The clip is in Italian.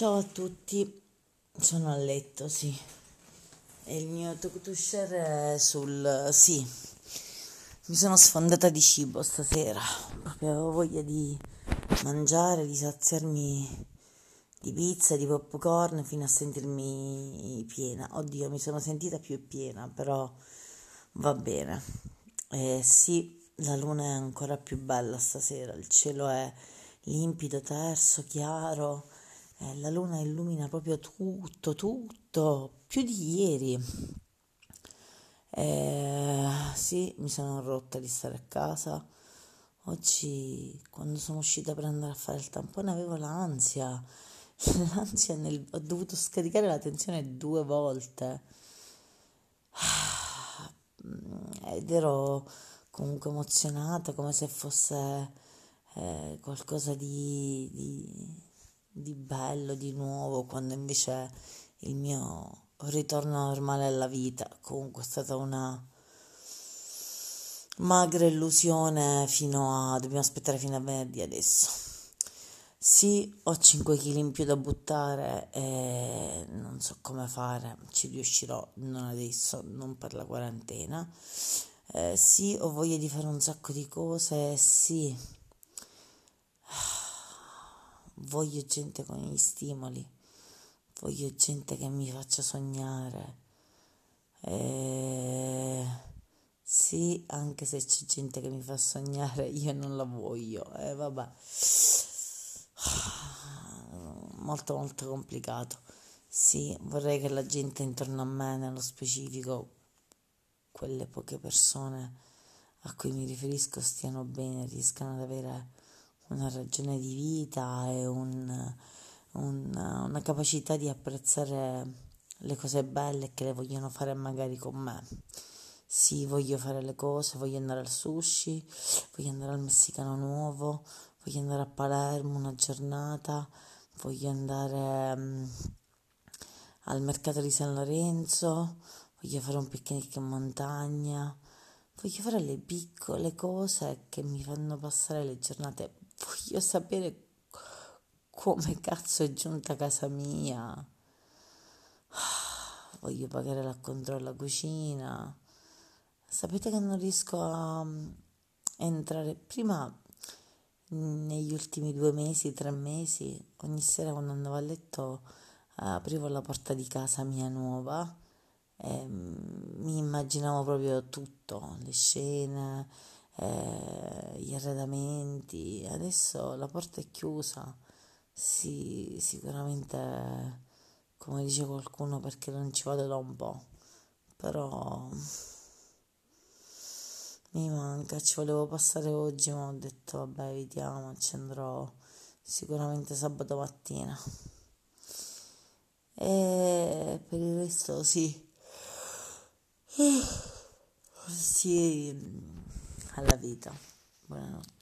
Ciao a tutti, sono a letto, sì. E il mio talk to share è sul... sì, mi sono sfondata di cibo stasera, proprio avevo voglia di mangiare, di saziarmi di pizza, di popcorn fino a sentirmi piena. Oddio, mi sono sentita più piena, però va bene. Eh, sì, la luna è ancora più bella stasera, il cielo è limpido, terso, chiaro eh, la luna illumina proprio tutto, tutto, più di ieri. Eh, sì, mi sono rotta di stare a casa. Oggi, quando sono uscita per andare a fare il tampone, avevo l'ansia. L'ansia nel... ho dovuto scaricare la tensione due volte. Ed ero comunque emozionata, come se fosse eh, qualcosa di, di di bello, di nuovo, quando invece il mio ritorno normale alla vita comunque è stata una magra illusione fino a dobbiamo aspettare fino a venerdì adesso. Sì, ho 5 kg in più da buttare e non so come fare, ci riuscirò non adesso, non per la quarantena. Eh, sì, ho voglia di fare un sacco di cose, sì voglio gente con gli stimoli, voglio gente che mi faccia sognare. E... Sì, anche se c'è gente che mi fa sognare, io non la voglio. E eh, vabbè. Molto molto complicato. Sì, vorrei che la gente intorno a me, nello specifico, quelle poche persone a cui mi riferisco, stiano bene, riescano ad avere una ragione di vita e un, un, una capacità di apprezzare le cose belle che le vogliono fare magari con me. Sì, voglio fare le cose, voglio andare al sushi, voglio andare al messicano nuovo, voglio andare a Palermo una giornata, voglio andare um, al mercato di San Lorenzo, voglio fare un picnic in montagna, voglio fare le piccole cose che mi fanno passare le giornate voglio sapere come cazzo è giunta a casa mia. Voglio pagare l'acconto alla cucina. Sapete che non riesco a entrare prima negli ultimi due mesi, tre mesi, ogni sera quando andavo a letto aprivo la porta di casa mia nuova e mi immaginavo proprio tutto, le scene, eh, gli arredamenti, adesso la porta è chiusa, sì, sicuramente come dice qualcuno perché non ci vado da un po', però mi manca, ci volevo passare oggi ma ho detto vabbè vediamo, ci andrò sicuramente sabato mattina. E per il resto sì. Sì alla vita. Buonanotte.